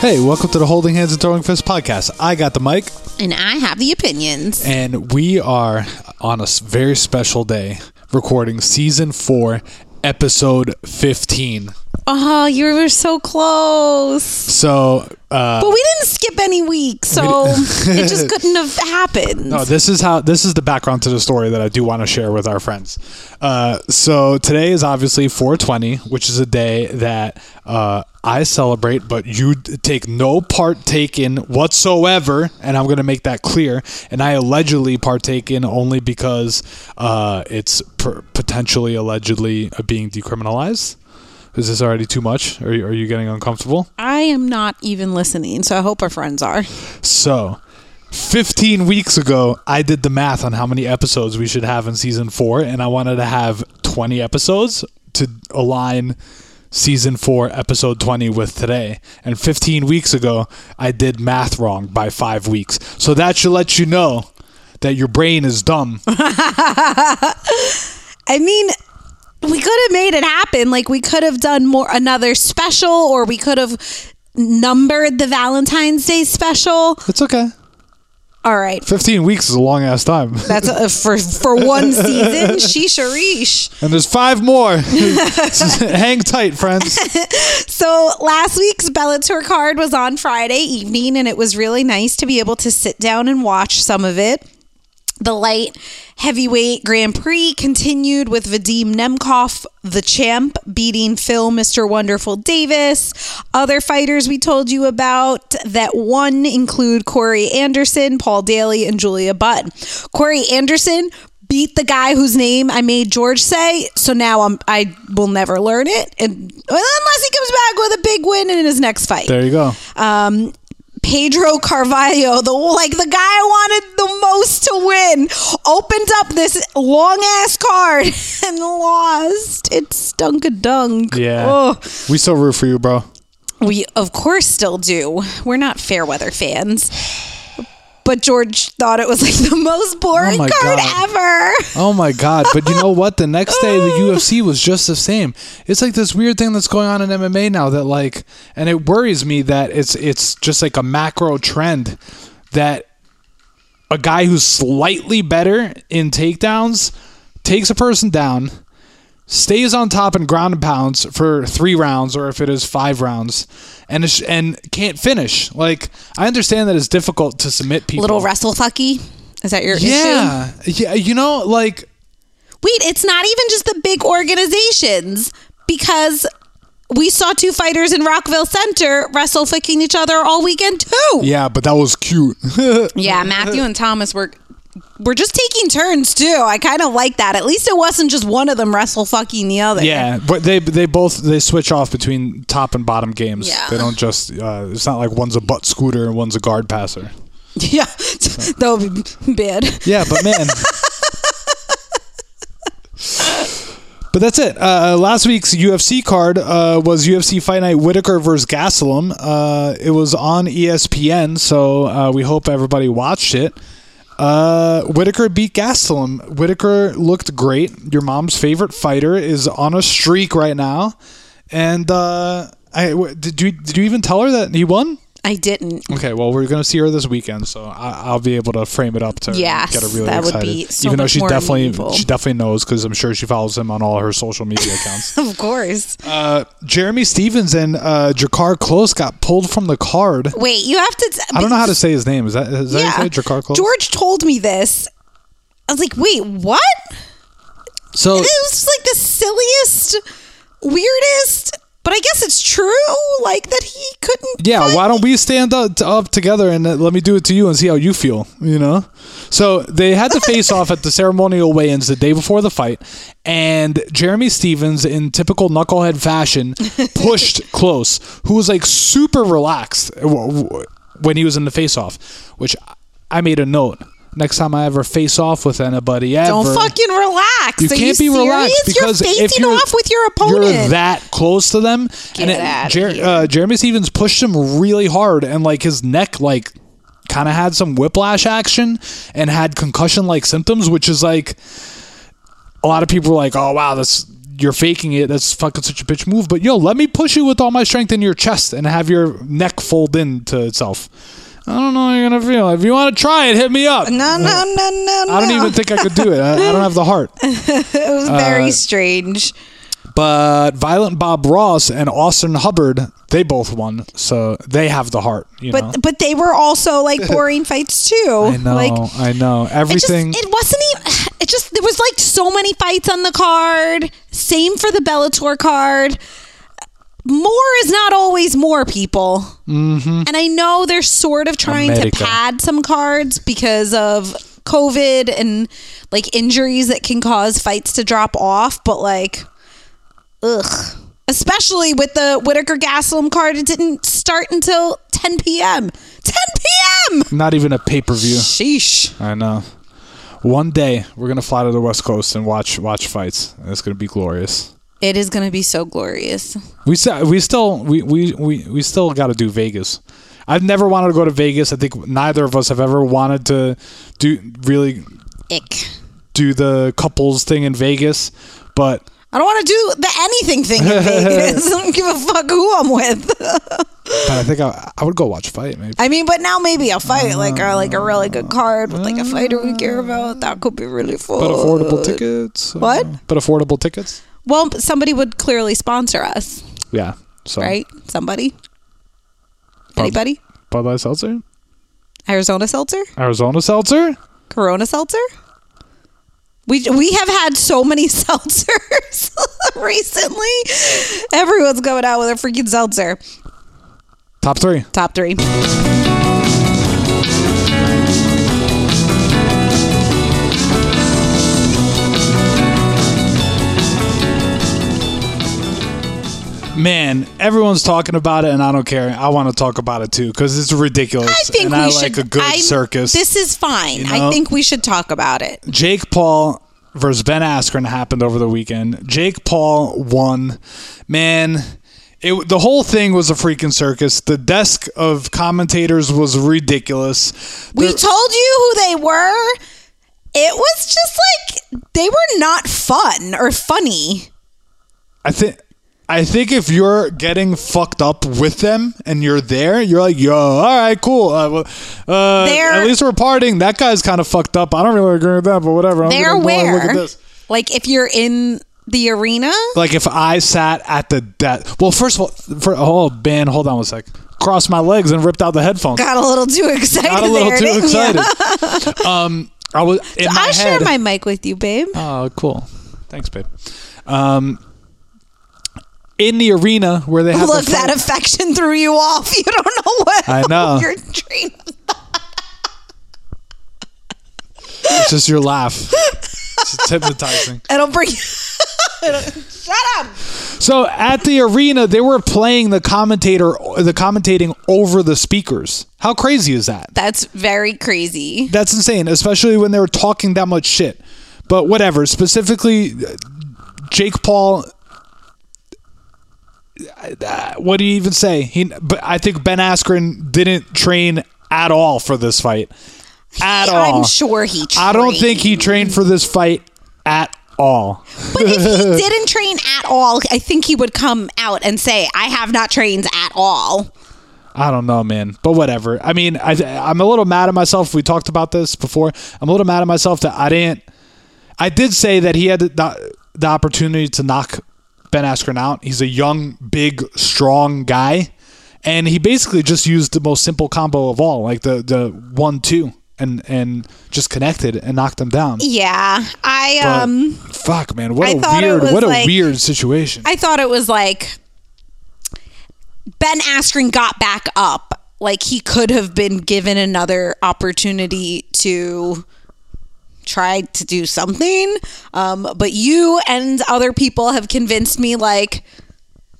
Hey, welcome to the Holding Hands and Throwing Fists podcast. I got the mic, And I have the opinions. and we are on a very special day recording season four, episode 15. Oh, you were so close. So, uh, But we didn't skip any week, so it just couldn't have happened. No, this is how this is the background to the story that I do want to share with our friends. Uh, so today is obviously 420, which is a day that uh, I celebrate, but you take no part taken whatsoever, and I'm going to make that clear. And I allegedly partake in only because uh, it's per- potentially allegedly uh, being decriminalized. Is this already too much? Are you, are you getting uncomfortable? I am not even listening, so I hope our friends are. So, 15 weeks ago, I did the math on how many episodes we should have in season four, and I wanted to have 20 episodes to align season four, episode 20 with today. And 15 weeks ago, I did math wrong by five weeks. So, that should let you know that your brain is dumb. I mean, we could have made it happen. Like we could have done more another special, or we could have numbered the Valentine's Day special. It's okay. All right, 15 weeks is a long ass time. that's a, for for one season. Sheesh, reesh. And there's five more. Hang tight, friends. So last week's Bellator card was on Friday evening, and it was really nice to be able to sit down and watch some of it. The light heavyweight Grand Prix continued with Vadim Nemkov, the champ, beating Phil Mr. Wonderful Davis. Other fighters we told you about that won include Corey Anderson, Paul Daly, and Julia Budd. Corey Anderson beat the guy whose name I made George say. So now I'm I will never learn it, and unless he comes back with a big win in his next fight. There you go. Um, Pedro Carvalho, the like the guy I wanted the most to win, opened up this long ass card and lost. It stunk a dunk. Yeah. Oh, We still root for you, bro. we of course still do. We're not fair weather fans. But George thought it was like the most boring Oh card God. ever. Oh my god! But you know what? The next day, the oh. UFC was just the same. It's like this weird thing that's going on in MMA now that like, and it worries me that it's it's just like a macro trend that a guy who's slightly better in takedowns takes a person down, stays on top and ground and pounds for three rounds, or if it is five rounds, and it's, and can't finish. Like I understand that it's difficult to submit people. Little wrestle fucky. Is that your issue? yeah, yeah. You know, like Wait, it's not even just the big organizations because we saw two fighters in Rockville Center wrestle fucking each other all weekend too. Yeah, but that was cute. Yeah, Matthew and Thomas were were just taking turns too. I kind of like that. At least it wasn't just one of them wrestle fucking the other. yeah, but they they both they switch off between top and bottom games. Yeah. They don't just. Uh, it's not like one's a butt scooter and one's a guard passer. Yeah. that would be bad. Yeah, but man. But that's it. Uh, last week's UFC card uh, was UFC Fight Night Whitaker versus Gastelum. Uh, it was on ESPN, so uh, we hope everybody watched it. Uh, Whitaker beat Gastelum. Whitaker looked great. Your mom's favorite fighter is on a streak right now. And uh, I did you did you even tell her that he won? I didn't. Okay, well, we're gonna see her this weekend, so I, I'll be able to frame it up to Yes, get her really that would excited. be so Even though she definitely meaningful. she definitely knows because I'm sure she follows him on all her social media accounts. Of course. uh, Jeremy Stevens and uh, Drakkar Klose got pulled from the card. Wait, you have to. I don't know how to say his name. Is that is that yeah. how you say? Drakkar Klose? George told me this. I was like, wait, what? so It was like the silliest, weirdest. But I guess it's true, like that he couldn't. yeah, find- why don't we stand up, up together and uh, let me do it to you and see how you feel? You know. So they had to face off at the ceremonial weigh-ins the day before the fight, and Jeremy Stevens, in typical knucklehead fashion, pushed Klose, who was like super relaxed when he was in the face-off, which I made a note. Next time I ever face off with anybody ever, Don't fucking relax. you Are can't you be relaxed because you're if facing you're off with your opponent. you're that close to them. Get and outta Jer- uh, Jeremy Stevens pushed him really hard, and like his neck like kind of had some whiplash action and had concussion like symptoms, which is like a lot of people were like, "Oh wow, that's you're faking it. That's fucking such a bitch move." But yo, let me push you with all my strength in your chest and have your neck fold into itself. I don't know how you're gonna feel. If you want to try it, hit me up. No, no, no, no, no. I don't even think I could do it. I, I don't have the heart. It was very Uh, strange. But Violent Bob Ross and Austin Hubbard, they both won, so they have the heart. You know. But but they were also like boring fights too. I know. Like I know. it just Everything. it wasn't even it just there was like so many fights on the card. Same for the Bellator card. More is not always more people. Mm-hmm. And I know they're sort of trying America. to pad some cards because of COVID and like injuries that can cause fights to drop off, but like ugh. Especially with the Whitaker Gastelum card, it didn't start until 10 p.m. 10 p.m. not even a pay per view. Sheesh. I know. One day we're gonna fly to the West Coast and watch watch fights. And it's gonna be glorious. It is going to be so glorious. We still we still we we we, we still got to do Vegas. I've never wanted to go to Vegas. I think neither of us have ever wanted to do really Ick. do the couples thing in Vegas, but I don't want to do the anything thing in Vegas. I don't give a fuck who I'm with. but I think I, I would go watch a fight maybe. I mean, but now maybe a fight like or like a uh, really good card with like a fighter we care uh, about that could be really fun. But affordable tickets. uh, What? But affordable tickets. Well, somebody would clearly sponsor us, Yeah. So right? Somebody. Anybody? Bud Light Seltzer, Arizona Seltzer, Arizona Seltzer. Corona Seltzer. We we have had so many seltzers recently. Everyone's going out with a freaking seltzer. Top three. Top three. Man, everyone's talking about it, and I don't care. I want to talk about it too because it's ridiculous. I think and we I should. like a good I- circus. This is fine. You I think we should talk about it. Jake Paul versus Ben Askren happened over the weekend. Jake Paul won. Man, it, the whole thing was a freaking circus. The desk of commentators was ridiculous. We There- told you who they were. It was just like they were not fun or funny. I think. I think if you're getting fucked up with them and you're there, you're like, yo, all right, cool. Uh, well, uh, at least we're partying. That guy's kind of fucked up. I don't really agree with that, but whatever. I'm They're gonna go and where, look at this. like, if you're in the arena, Like if I sat at the desk. Well, first of all, for oh man, hold on one sec. Crossed my legs and ripped out the headphones. got a little too excited. Got a little there, too excited. um, I was in my I head. share my mic with you, babe. Oh, cool. Thanks, babe. Um, in the arena where they have Look, that affection threw you off. You don't know what. I know. Your train. it's just your laugh. It's hypnotizing. It'll bring. Shut up. So at the arena, they were playing the commentator, the commentating over the speakers. How crazy is that? That's very crazy. That's insane, especially when they were talking that much shit. But whatever. Specifically, uh, Jake Paul. What do you even say? He, but I think Ben Askren didn't train at all for this fight. At all. I'm sure he. Trained. I don't think he trained for this fight at all. But if he didn't train at all, I think he would come out and say, "I have not trained at all." I don't know, man. But whatever. I mean, I, I'm a little mad at myself. We talked about this before. I'm a little mad at myself that I didn't. I did say that he had the, the opportunity to knock Ben Askren out. He's a young, big, strong guy, and he basically just used the most simple combo of all, like the the one two, and and just connected and knocked him down. Yeah, I But um, fuck, man, what I a weird, what a like- weird situation. I thought it was like Ben Askren got back up. Like he could have been given another opportunity to try to do something. Um, but you and other people have convinced me like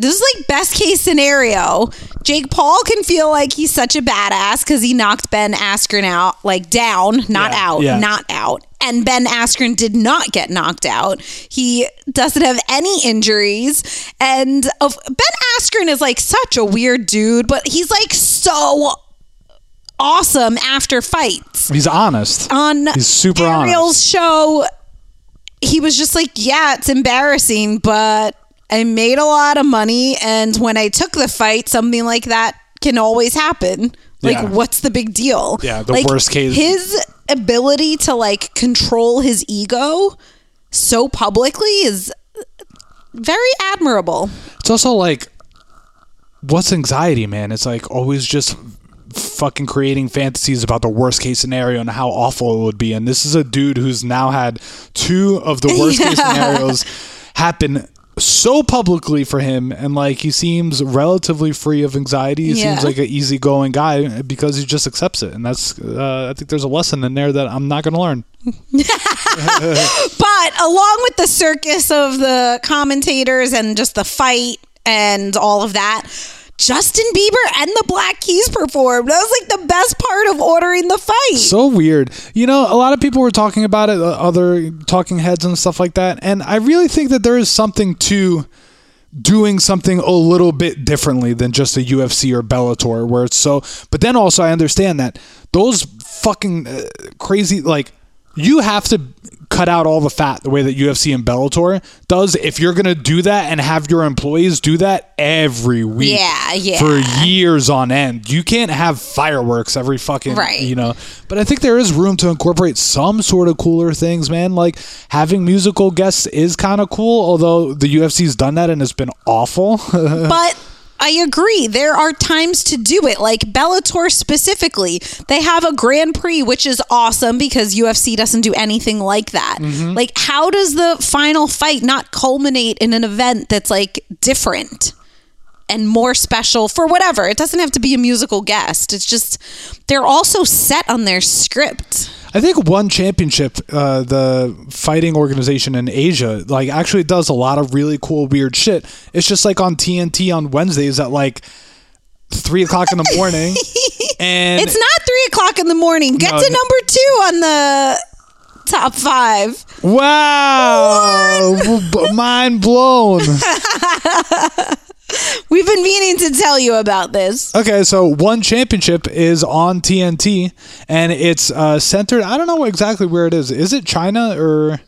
this is like best case scenario. Jake Paul can feel like he's such a badass because he knocked Ben Askren out, like down, not Yeah, out, yeah. not out. And Ben Askren did not get knocked out. He doesn't have any injuries. And of Ben Askren is like such a weird dude, but he's like so awesome after fights. He's honest. On He's super Ariel's honest. show, he was just like, "Yeah, it's embarrassing, but I made a lot of money, and when I took the fight, something like that can always happen. Like, Yeah. what's the big deal? Yeah, the Like, worst case- His ability to like control his ego so publicly is very admirable. It's also like, what's anxiety, man? It's like always just fucking creating fantasies about the worst case scenario and how awful it would be. And this is a dude who's now had two of the worst case scenarios happen so publicly for him. And like he seems relatively free of anxiety. He Yeah. seems like an easygoing guy because he just accepts it. And that's uh, i think there's a lesson in there that i'm not going to learn. But along with the circus of the commentators and just the fight and all of that, Justin Bieber and the Black Keys performed. That was like the best part of ordering the fight. so weird. You know, a lot of people were talking about it, uh, other talking heads and stuff like that, and I really think that there is something to doing something a little bit differently than just a UFC or Bellator, where it's so. But then also, I understand that those fucking uh, crazy like you have to cut out all the fat the way that UFC and Bellator does if you're going to do that and have your employees do that every week Yeah, yeah. for years on end. You can't have fireworks every fucking Right. you know. But I think there is room to incorporate some sort of cooler things, man. Like having musical guests is kind of cool, although the UFC's done that and it's been awful. but I agree. There are times to do it. Like Bellator specifically, they have a Grand Prix, which is awesome because UFC doesn't do anything like that. Mm-hmm. Like, how does the final fight not culminate in an event that's like different? And more special for whatever. It doesn't have to be a musical guest. It's just they're also set on their script. I think one championship, uh, the fighting organization in Asia, like actually does a lot of really cool, weird shit. It's just like on TNT on Wednesdays at like three o'clock in the morning, and It's not three o'clock in the morning. Get No, to number two on the top five. wow, mind blown. We've been meaning to tell you about this. Okay, so one championship is on TNT, and it's uh, centered. I don't know exactly where it is. Is it China or?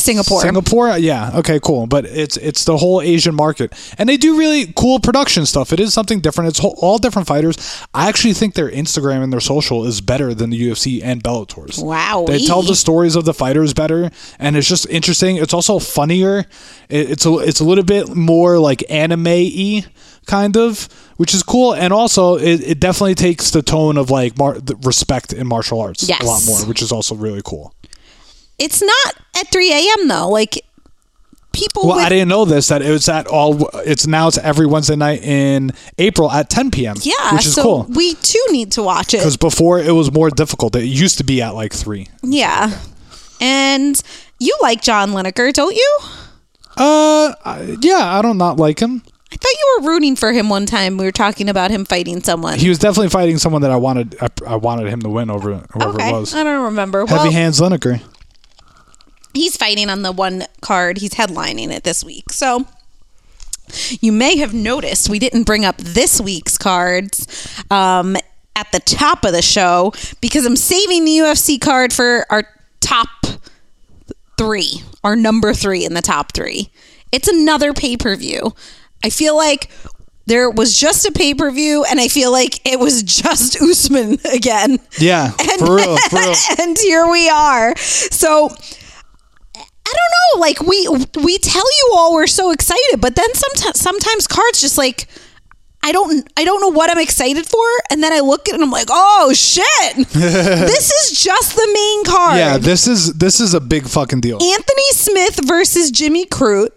Singapore. Singapore, yeah. Okay, cool. But it's it's the whole Asian market, and they do really cool production stuff. It is something different. It's whole, all different fighters. I actually think their Instagram and their social is better than the UFC and Bellator's. Wow. They tell the stories of the fighters better, and it's just interesting. It's also funnier. It, it's a it's a little bit more like anime y kind of, which is cool. And also, it, it definitely takes the tone of like mar- the respect in martial arts Yes. a lot more, which is also really cool. It's not at 3 a.m. though. Like people. Well, with- I didn't know this that it was at all. It's now it's every Wednesday night in April at 10 p.m. yeah, which is so cool. we too need to watch it. Because before it was more difficult. It used to be at like three. Yeah, and you like John Lineker, don't you? Uh, yeah, I don't not like him. I thought you were rooting for him one time. We were talking about him fighting someone. He was definitely fighting someone that I wanted. I, I wanted him to win over whoever okay, it was. I don't remember. Heavy well, hands Lineker. He's fighting on the one card. He's headlining it this week. So you may have noticed we didn't bring up this week's cards um, at the top of the show because I'm saving the UFC card for our top three, our number three in the top three. It's another pay per view. I feel like there was just a pay per view, and I feel like it was just Usman again. Yeah, And, for real, for real. and here we are. So I don't know. Like we we tell you all we're so excited, but then sometimes sometimes cards just like I don't I don't know what I'm excited for, and then I look at it and I'm like, oh shit, this is just the main card. Yeah, this is this is a big fucking deal. Anthony Smith versus Jimmy Crute,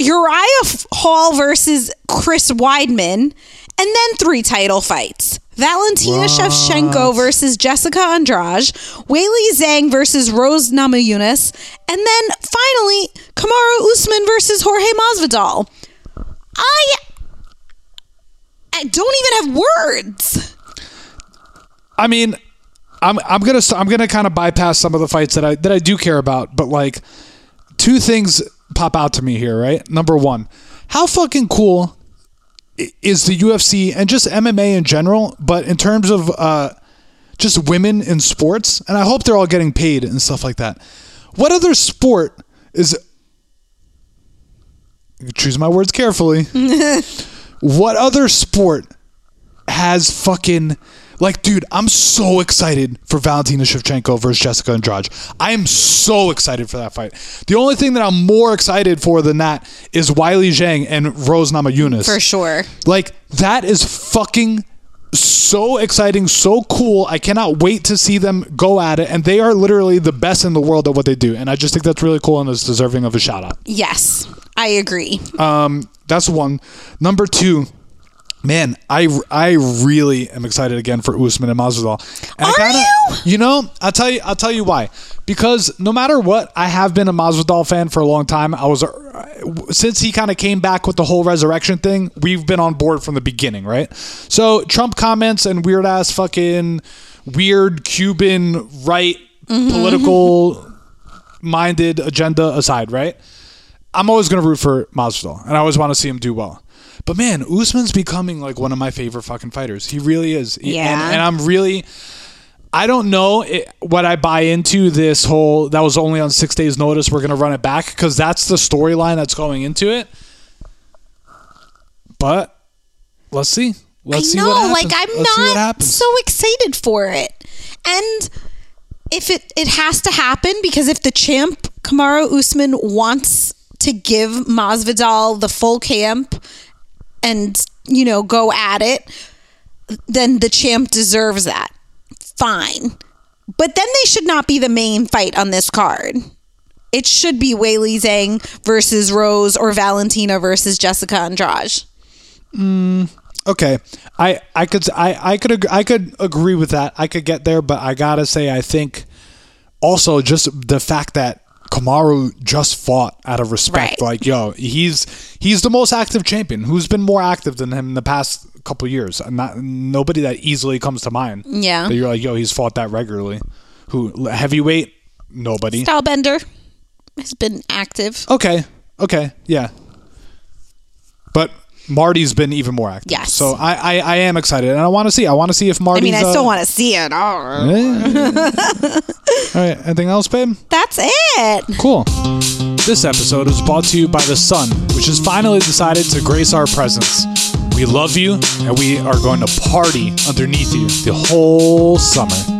Uriah Hall versus Chris Weidman, and then three title fights. Valentina What? Shevchenko versus Jessica Andrade, Weili Zhang versus Rose Namajunas, and then finally Kamaru Usman versus Jorge Masvidal. I I don't even have words. I mean, I'm I'm gonna I'm gonna kind of bypass some of the fights that I that I do care about, but like two things pop out to me here. Right, number one, how fucking cool is the UFC and just MMA in general, but in terms of uh, just women in sports, and I hope they're all getting paid and stuff like that. What other sport is choose my words carefully. what other sport has fucking like, dude, I'm so excited for Valentina Shevchenko versus Jessica Andrade. I am so excited for that fight. The only thing that I'm more excited for than that is Weili Zhang and Rose Namajunas. For sure. Like that is fucking so exciting, so cool. I cannot wait to see them go at it. And they are literally the best in the world at what they do. And I just think that's really cool and is deserving of a shout out. Yes, I agree. Um, that's one. Number two, man, I I really am excited again for Usman and Masvidal. And I Are kinda, you? know, I'll tell you, I'll tell you why. Because no matter what, I have been a Masvidal fan for a long time. I was uh, since he kind of came back with the whole resurrection thing. We've been on board from the beginning, right? So Trump comments and weird ass fucking weird Cuban right political minded agenda aside, right? I'm always going to root for Masvidal, and I always want to see him do well. But man, Usman's becoming like one of my favorite fucking fighters. He really is. Yeah. And, and I'm really, I don't know it, what I buy into this whole, that was only on six days' notice. We're going to run it back because that's the storyline that's going into it. But let's see. Let's I know, like I'm Let's not so excited for it. And if it it has to happen because if the champ Kamaru Usman wants to give Masvidal the full camp and you know go at it, then the champ deserves that. Fine. But then they should not be the main fight on this card. It should be Weili Zhang versus Rose or Valentina versus Jessica Andrade. Mm, okay, I I could I I could I could agree with that. I could get there, but I gotta say I think also just the fact that Kamaru just fought out of respect. Right. Like yo, he's he's the most active champion. Who's been more active than him in the past couple years? Not nobody that easily comes to mind. Yeah. that you're like yo, he's fought that regularly. Who heavyweight? Nobody. Stylebender has been active. Okay. Okay. Yeah. But Marty's been even more active. Yes. So I, I, I am excited, and I want to see. I want to see if Marty. I mean, I still uh, want to see it. Oh. All right. Anything else, babe? That's it. Cool. This episode is brought to you by the sun, which has finally decided to grace our presence. We love you, and we are going to party underneath you the whole summer.